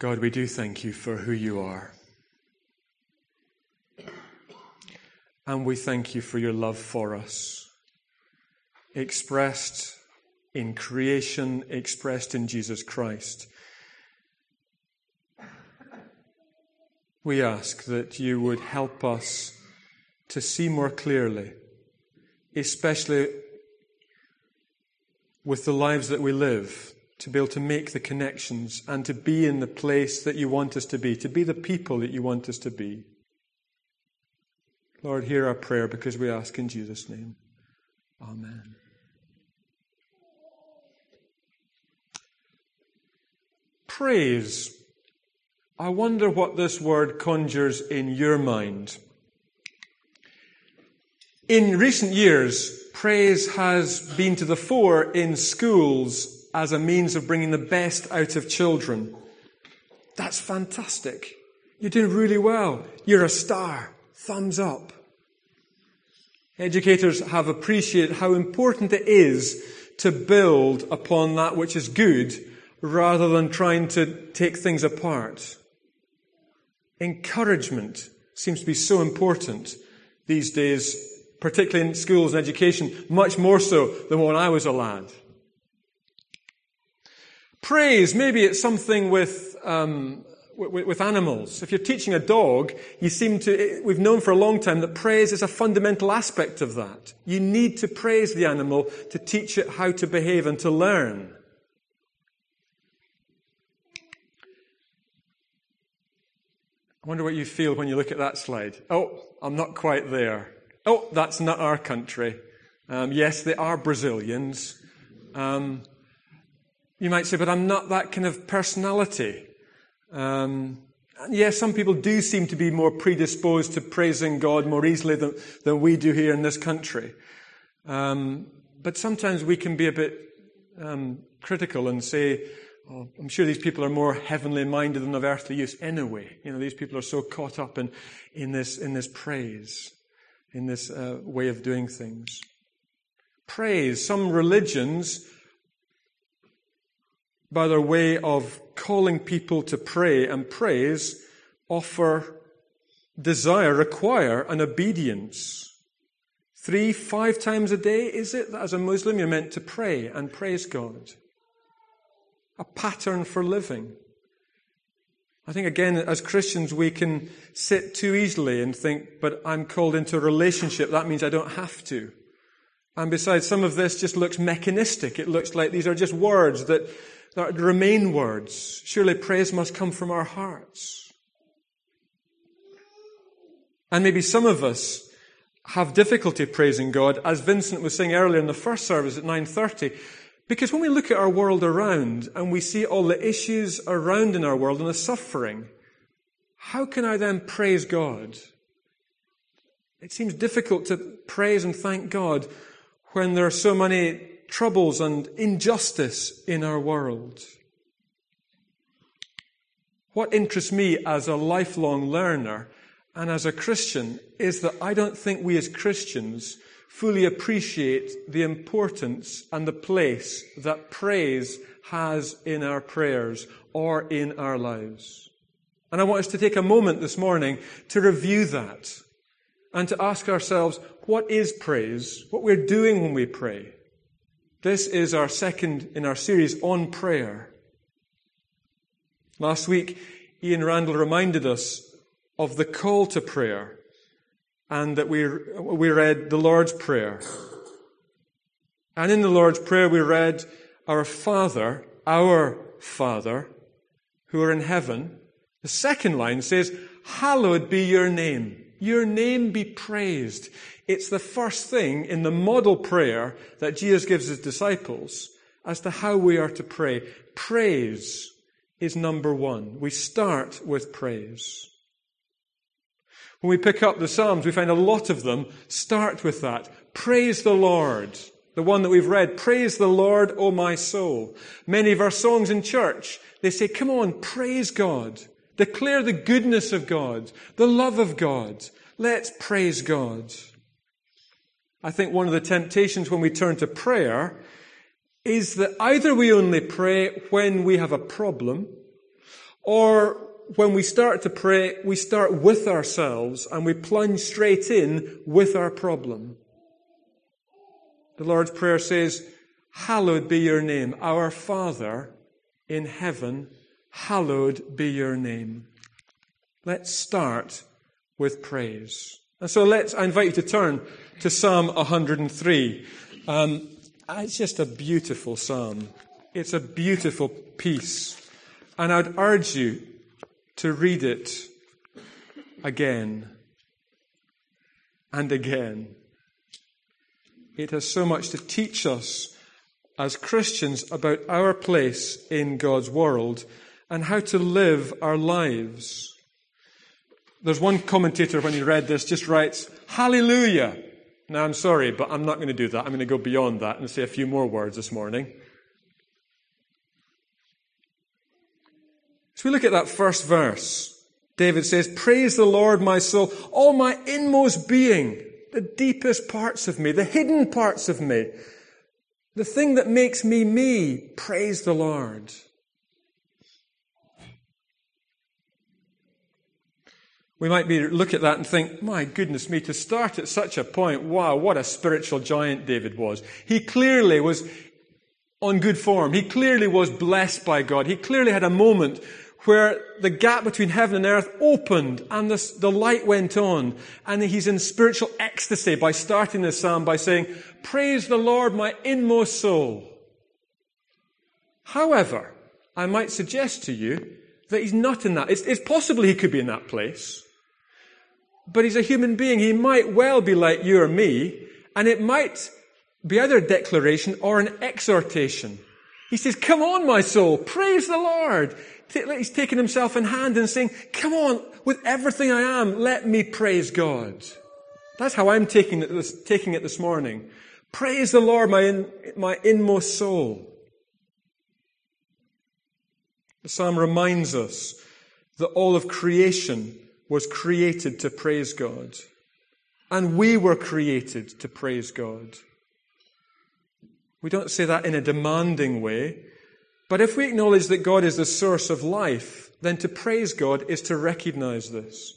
God, we do thank you for who you are. And we thank you for your love for us, expressed in creation, expressed in Jesus Christ. We ask that you would help us to see more clearly, especially with the lives that we live, to be able to make the connections and to be in the place that you want us to be, to be the people that you want us to be. Lord, hear our prayer because we ask in Jesus' name. Amen. Praise. I wonder what this word conjures in your mind. In recent years, praise has been to the fore in schools as a means of bringing the best out of children. That's fantastic. You're doing really well. You're a star. Thumbs up. Educators have appreciated how important it is to build upon that which is good rather than trying to take things apart. Encouragement seems to be so important these days, particularly in schools and education, much more so than when I was a lad. Praise, maybe it's something with, um, with, with, animals. If you're teaching a dog, you seem to, we've known for a long time that praise is a fundamental aspect of that. You need to praise the animal to teach it how to behave and to learn. I wonder what you feel when you look at that slide. Oh, I'm not quite there. Oh, that's not our country. Um, yes, they are Brazilians. Um, you might say, but I'm not that kind of personality. Um, yes, some people do seem to be more predisposed to praising God more easily than, than we do here in this country. Um, but sometimes we can be a bit um, critical and say, oh, I'm sure these people are more heavenly minded than of earthly use anyway. You know, these people are so caught up in, in, this, in this praise, in this uh, way of doing things. Praise. Some religions by their way of calling people to pray and praise, offer, desire, require an obedience. Three, five times a day, is it that as a Muslim you're meant to pray and praise God? A pattern for living. I think again, as Christians, we can sit too easily and think, but I'm called into a relationship. That means I don't have to. And besides, some of this just looks mechanistic. It looks like these are just words that that remain words. Surely praise must come from our hearts. And maybe some of us have difficulty praising God, as Vincent was saying earlier in the first service at 9.30, because when we look at our world around and we see all the issues around in our world and the suffering, how can I then praise God? It seems difficult to praise and thank God when there are so many troubles and injustice in our world. What interests me as a lifelong learner and as a Christian is that I don't think we as Christians fully appreciate the importance and the place that praise has in our prayers or in our lives. And I want us to take a moment this morning to review that and to ask ourselves, what is praise? What we're doing when we pray? This is our second in our series on prayer. Last week, Ian Randall reminded us of the call to prayer and that we, we read the Lord's Prayer. And in the Lord's Prayer, we read, Our Father, our Father, who are in heaven. The second line says, Hallowed be your name. Your name be praised. It's the first thing in the model prayer that Jesus gives his disciples as to how we are to pray. Praise is number one. We start with praise. When we pick up the Psalms, we find a lot of them start with that. Praise the Lord. The one that we've read, praise the Lord, O my soul. Many of our songs in church, they say, come on, praise God. Declare the goodness of God, the love of God. Let's praise God. I think one of the temptations when we turn to prayer is that either we only pray when we have a problem, Or when we start to pray, we start with ourselves and we plunge straight in with our problem. The Lord's Prayer says, Hallowed be your name. Our Father in heaven, hallowed be your name. Let's start with praise. And so let's, I invite you to turn to Psalm 103. Um, it's just a beautiful psalm. It's a beautiful piece. And I'd urge you to read it again and again. It has so much to teach us as Christians about our place in God's world and how to live our lives. There's one commentator when he read this just writes, Hallelujah. Now I'm sorry, but I'm not going to do that. I'm going to go beyond that and say a few more words this morning. As we look at that first verse, David says, Praise the Lord, my soul, all my inmost being, the deepest parts of me, the hidden parts of me, the thing that makes me me, praise the Lord. We might be look at that and think, my goodness me, to start at such a point, wow, what a spiritual giant David was. He clearly was on good form. He clearly was blessed by God. He clearly had a moment where the gap between heaven and earth opened and the, the light went on. And he's in spiritual ecstasy by starting this psalm by saying, Praise the Lord, my inmost soul. However, I might suggest to you that he's not in that. It's, it's possible he could be in that place. But he's a human being. He might well be like you or me, and it might be either a declaration or an exhortation. He says, Come on, my soul, praise the Lord. He's taking himself in hand and saying, Come on, with everything I am, let me praise God. That's how I'm taking it this, taking it this morning. Praise the Lord, my, in, my inmost soul. The psalm reminds us that all of creation was created to praise God. And we were created to praise God. We don't say that in a demanding way, but if we acknowledge that God is the source of life, then to praise God is to recognize this.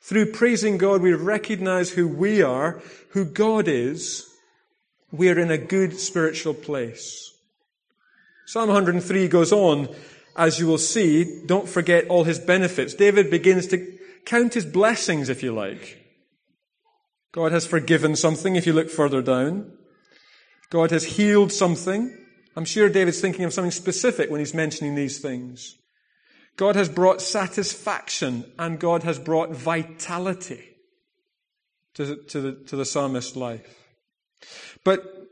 Through praising God, we recognize who we are, who God is. We are in a good spiritual place. Psalm 103 goes on, as you will see, don't forget all his benefits. David begins to count his blessings, if you like. God has forgiven something, if you look further down. God has healed something. I'm sure David's thinking of something specific when he's mentioning these things. God has brought satisfaction and God has brought vitality to, to, the, to the psalmist's life. But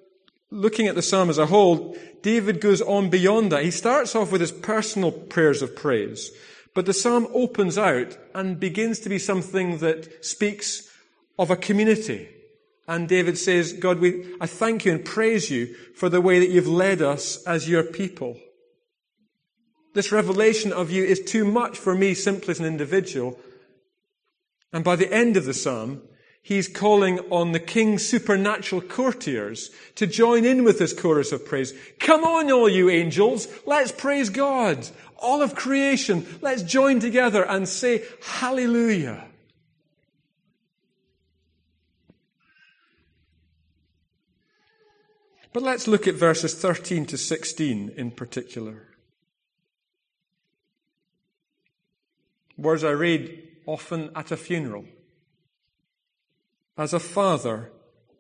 looking at the psalm as a whole, David goes on beyond that. He starts off with his personal prayers of praise. But the psalm opens out and begins to be something that speaks of a community. And David says, God, we, I thank you and praise you for the way that you've led us as your people. This revelation of you is too much for me simply as an individual. And by the end of the psalm, he's calling on the king's supernatural courtiers to join in with this chorus of praise. Come on, all you angels, let's praise God all of creation, let's join together and say hallelujah. But let's look at verses 13 to 16 in particular. Words I read often at a funeral. As a father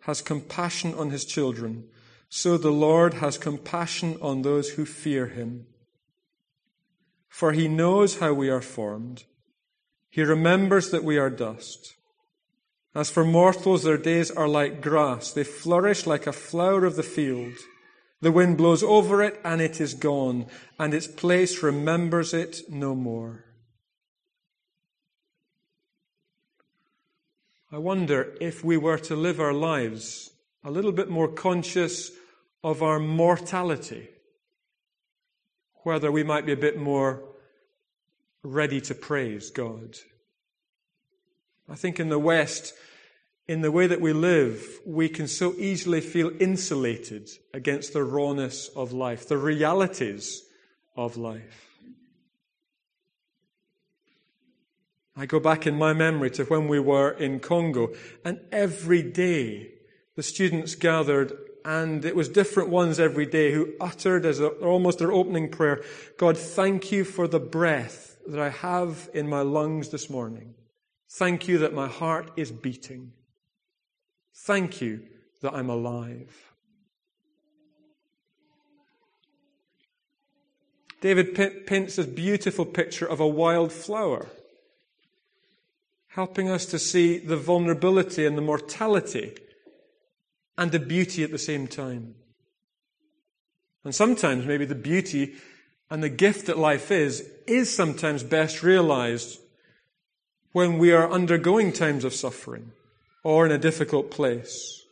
has compassion on his children, so the Lord has compassion on those who fear him for he knows how we are formed. He remembers that we are dust. As for mortals, their days are like grass. They flourish like a flower of the field. The wind blows over it and it is gone, and its place remembers it no more. I wonder if we were to live our lives a little bit more conscious of our mortality whether we might be a bit more ready to praise God. I think in the West, in the way that we live, we can so easily feel insulated against the rawness of life, the realities of life. I go back in my memory to when we were in Congo, and every day the students gathered, and it was different ones every day who uttered as a, almost their opening prayer, God, thank you for the breath that I have in my lungs this morning. Thank you that my heart is beating. Thank you that I'm alive. David paints this beautiful picture of a wild flower, helping us to see the vulnerability and the mortality and the beauty at the same time. And sometimes maybe the beauty and the gift that life is, is sometimes best realized when we are undergoing times of suffering or in a difficult place.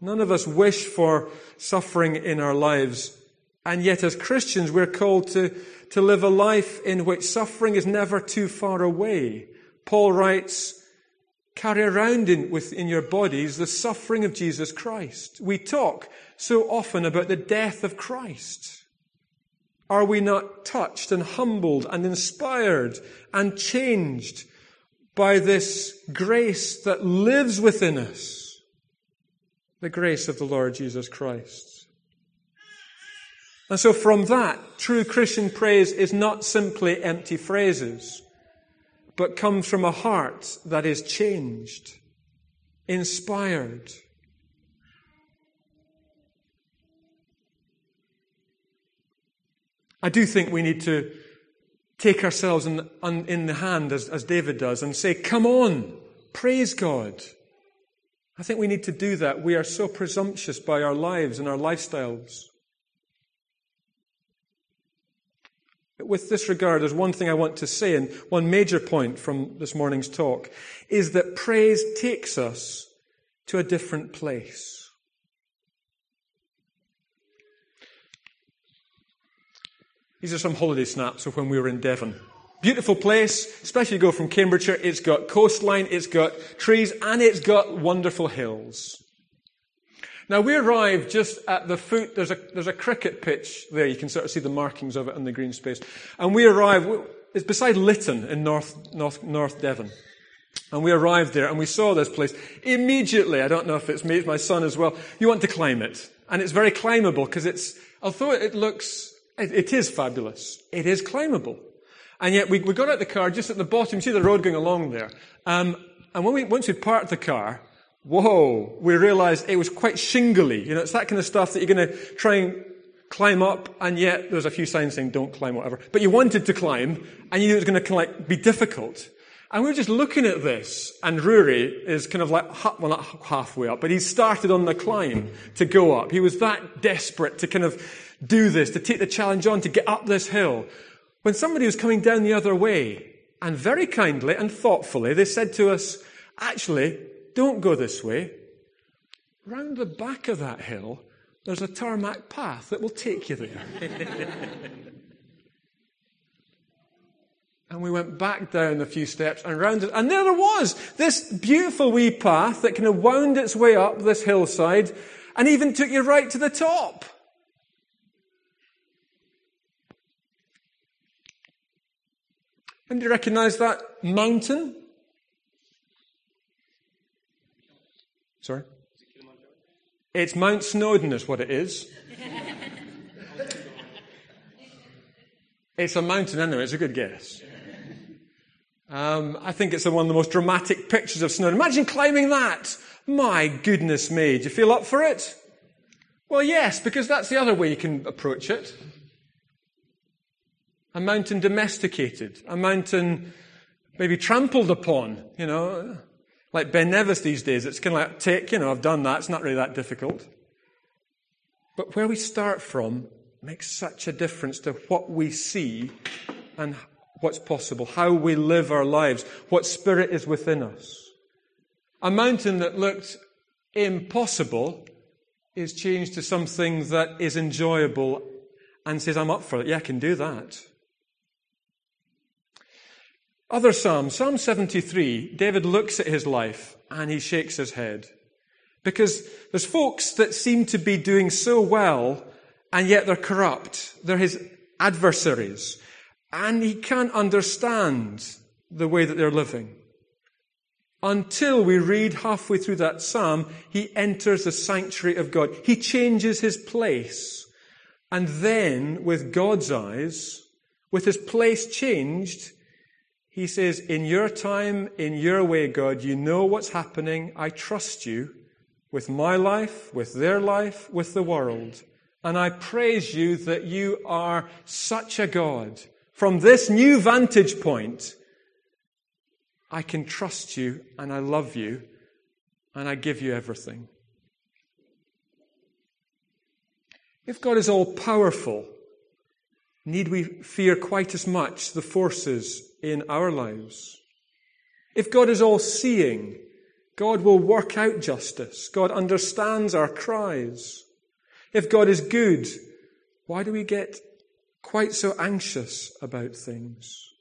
None of us wish for suffering in our lives and yet, as Christians, we're called to, to live a life in which suffering is never too far away. Paul writes, carry around in, within your bodies the suffering of Jesus Christ. We talk so often about the death of Christ. Are we not touched and humbled and inspired and changed by this grace that lives within us? The grace of the Lord Jesus Christ. And so from that, true Christian praise is not simply empty phrases, but come from a heart that is changed, inspired. I do think we need to take ourselves in, in the hand, as, as David does, and say, Come on, praise God. I think we need to do that. We are so presumptuous by our lives and our lifestyles. With this regard, there's one thing I want to say, and one major point from this morning's talk is that praise takes us to a different place. These are some holiday snaps of when we were in Devon. Beautiful place, especially you go from Cambridgeshire. It's got coastline, it's got trees, and it's got wonderful hills. Now we arrived just at the foot, there's a, there's a cricket pitch there, you can sort of see the markings of it in the green space. And we arrived, it's beside Lynton in North, North, North Devon. And we arrived there and we saw this place. Immediately, I don't know if it's me, it's my son as well, you want to climb it. And it's very climbable because it's, although it looks, it, it is fabulous, it is climbable. And yet we, we got out the car just at the bottom, you see the road going along there. Um, and when we, once we parked the car, whoa, we realized it was quite shingly. You know, it's that kind of stuff that you're going to try and climb up, and yet there's a few signs saying don't climb, whatever. But you wanted to climb, and you knew it was going to like be difficult. And we were just looking at this, and Rory is kind of like, well, not halfway up, but he started on the climb to go up. He was that desperate to kind of do this, to take the challenge on, to get up this hill. When somebody was coming down the other way, and very kindly and thoughtfully, they said to us, actually, don't go this way. Round the back of that hill, there's a tarmac path that will take you there. and we went back down a few steps and round it, and there there was this beautiful wee path that kind of wound its way up this hillside and even took you right to the top. And do you recognize that mountain? Sorry? It's Mount Snowdon, is what it is. it's a mountain anyway, it's a good guess. Um, I think it's one of the most dramatic pictures of snow. Imagine climbing that. My goodness me. Do you feel up for it? Well, yes, because that's the other way you can approach it. A mountain domesticated, a mountain maybe trampled upon, you know, like Ben Nevis these days. It's kind of like, take, you know, I've done that. It's not really that difficult. But where we start from makes such a difference to what we see and what's possible, how we live our lives, what spirit is within us. A mountain that looked impossible is changed to something that is enjoyable and says, I'm up for it. Yeah, I can do that. Other Psalms, Psalm 73, David looks at his life and he shakes his head. Because there's folks that seem to be doing so well and yet they're corrupt. They're his adversaries. and he can't understand the way that they're living. Until we read halfway through that psalm, he enters the sanctuary of God. He changes his place. And then, with God's eyes, with his place changed, he says, In your time, in your way, God, you know what's happening. I trust you with my life, with their life, with the world. And I praise you that you are such a God. From this new vantage point, I can trust you and I love you and I give you everything. If God is all powerful, need we fear quite as much the forces in our lives? If God is all seeing, God will work out justice. God understands our cries. If God is good, why do we get quite so anxious about things?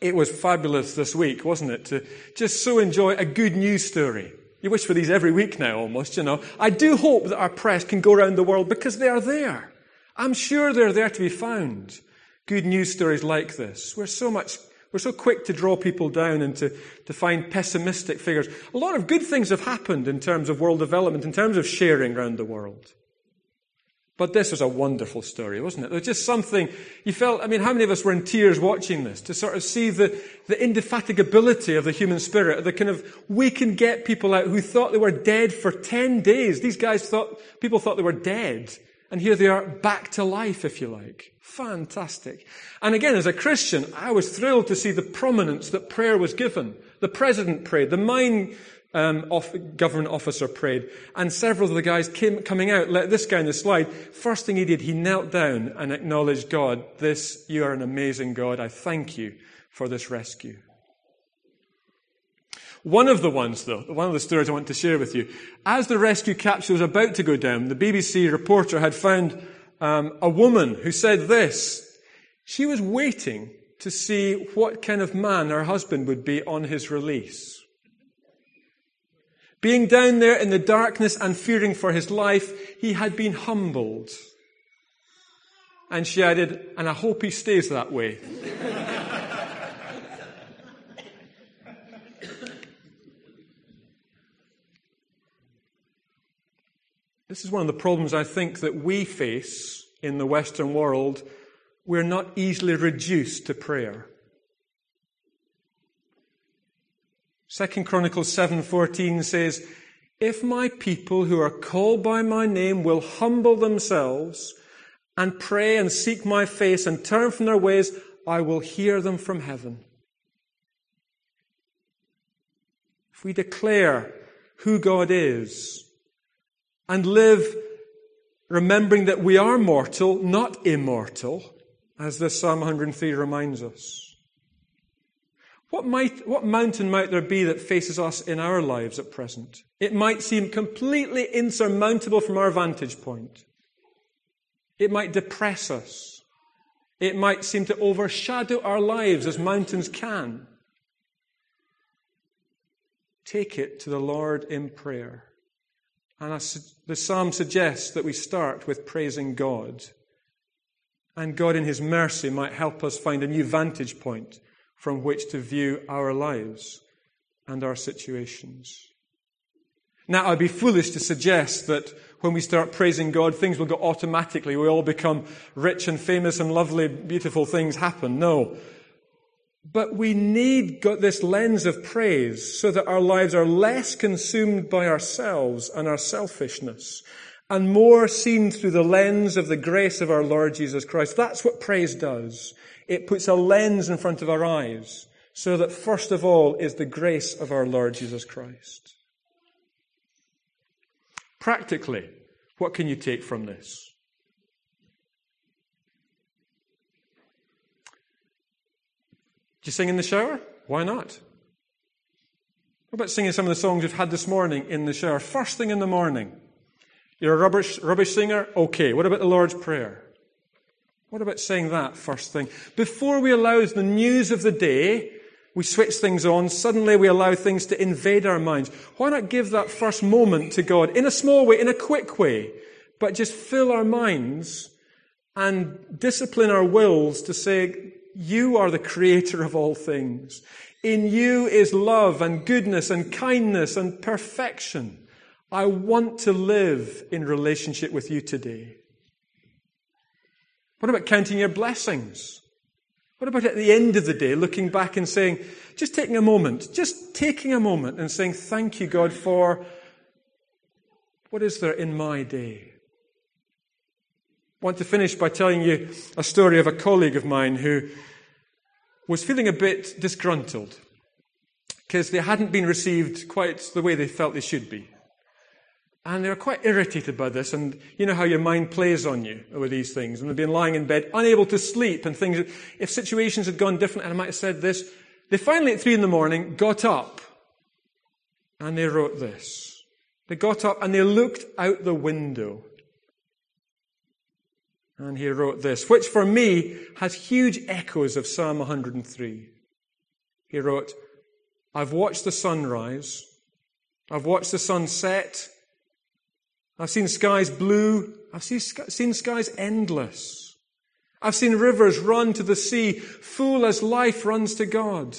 It was fabulous this week, wasn't it? To just so enjoy a good news story. You wish for these every week now, almost, you know. I do hope that our press can go around the world because they are there. I'm sure they're there to be found. Good news stories like this. We're so much, we're so quick to draw people down and to, to find pessimistic figures. A lot of good things have happened in terms of world development, in terms of sharing around the world. But this was a wonderful story, wasn't it? There was just something you felt, I mean, how many of us were in tears watching this to sort of see the, the indefatigability of the human spirit, the kind of, we can get people out who thought they were dead for 10 days. These guys thought, people thought they were dead. And here they are back to life, if you like. Fantastic. And again, as a Christian, I was thrilled to see the prominence that prayer was given. The president prayed. The mine um, off, government officer prayed, and several of the guys came coming out. Let this guy in the slide. First thing he did, he knelt down and acknowledged God. This, you are an amazing God. I thank you for this rescue. One of the ones, though, one of the stories I want to share with you, as the rescue capsule was about to go down, the BBC reporter had found um, a woman who said this. She was waiting to see what kind of man her husband would be on his release. Being down there in the darkness and fearing for his life, he had been humbled. And she added, and I hope he stays that way. this is one of the problems I think that we face in the Western world. We're not easily reduced to prayer. Second Chronicles 7:14 says, "If my people who are called by my name will humble themselves and pray and seek my face and turn from their ways, I will hear them from heaven." If we declare who God is and live remembering that we are mortal, not immortal, as the Psalm 103 reminds us, what, might, what mountain might there be that faces us in our lives at present? It might seem completely insurmountable from our vantage point. It might depress us. It might seem to overshadow our lives as mountains can. Take it to the Lord in prayer. And the psalm suggests that we start with praising God. And God, in His mercy, might help us find a new vantage point from which to view our lives and our situations. Now, I'd be foolish to suggest that when we start praising God, things will go automatically. We all become rich and famous and lovely, beautiful things happen. No. But we need this lens of praise so that our lives are less consumed by ourselves and our selfishness and more seen through the lens of the grace of our Lord Jesus Christ. That's what praise does. It puts a lens in front of our eyes so that first of all is the grace of our Lord Jesus Christ. Practically, what can you take from this? Do you sing in the shower? Why not? What about singing some of the songs you've had this morning in the shower? First thing in the morning. You're a rubbish, rubbish singer? Okay. What about the Lord's Prayer? What about saying that first thing? Before we allow the news of the day, we switch things on, suddenly we allow things to invade our minds. Why not give that first moment to God in a small way, in a quick way, but just fill our minds and discipline our wills to say, You are the creator of all things. In you is love and goodness and kindness and perfection. I want to live in relationship with you today. What about counting your blessings? What about at the end of the day, looking back and saying, just taking a moment, just taking a moment and saying, Thank you, God, for what is there in my day? I want to finish by telling you a story of a colleague of mine who was feeling a bit disgruntled because they hadn't been received quite the way they felt they should be. And they were quite irritated by this, and you know how your mind plays on you with these things. And they've been lying in bed, unable to sleep, and things. If situations had gone different, and I might have said this, they finally at three in the morning got up, and they wrote this. They got up and they looked out the window and he wrote this, which for me has huge echoes of Psalm 103. He wrote, I've watched the sunrise. I've watched the sun set. I've seen skies blue. I've seen skies endless. I've seen rivers run to the sea, full as life runs to God.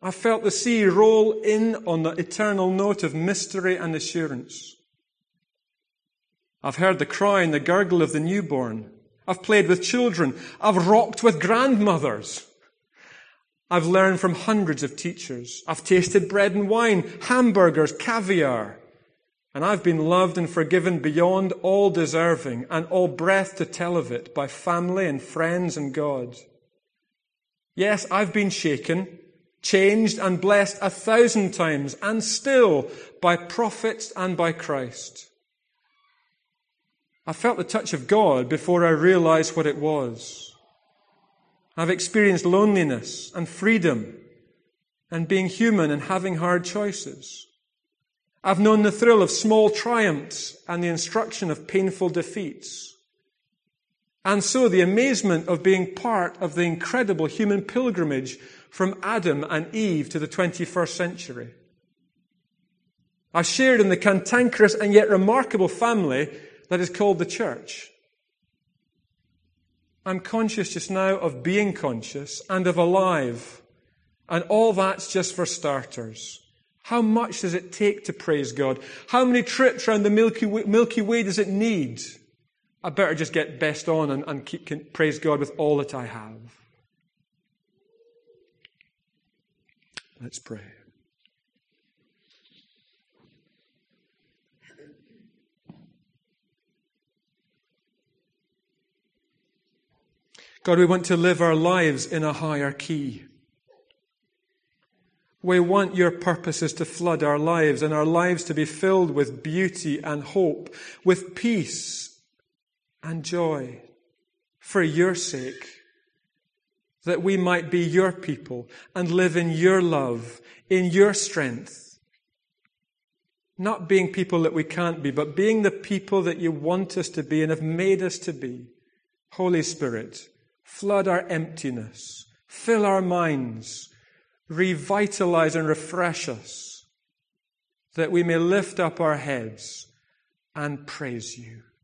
I've felt the sea roll in on the eternal note of mystery and assurance. I've heard the cry and the gurgle of the newborn. I've played with children. I've rocked with grandmothers. I've learned from hundreds of teachers. I've tasted bread and wine, hamburgers, caviar. And I've been loved and forgiven beyond all deserving and all breath to tell of it by family and friends and God. Yes, I've been shaken, changed and blessed a thousand times and still by prophets and by Christ. I felt the touch of God before I realized what it was. I've experienced loneliness and freedom and being human and having hard choices. I've known the thrill of small triumphs and the instruction of painful defeats. And so the amazement of being part of the incredible human pilgrimage from Adam and Eve to the 21st century. I've shared in the cantankerous and yet remarkable family that is called the church. I'm conscious just now of being conscious and of alive. And all that's just for starters. How much does it take to praise God? How many trips around the Milky Way, Milky Way does it need? I better just get best on and, and keep, praise God with all that I have. Let's pray. God, we want to live our lives in a higher key. We want your purposes to flood our lives and our lives to be filled with beauty and hope, with peace and joy for your sake, that we might be your people and live in your love, in your strength. Not being people that we can't be, but being the people that you want us to be and have made us to be. Holy Spirit, flood our emptiness, fill our minds, revitalize and refresh us, that we may lift up our heads and praise you.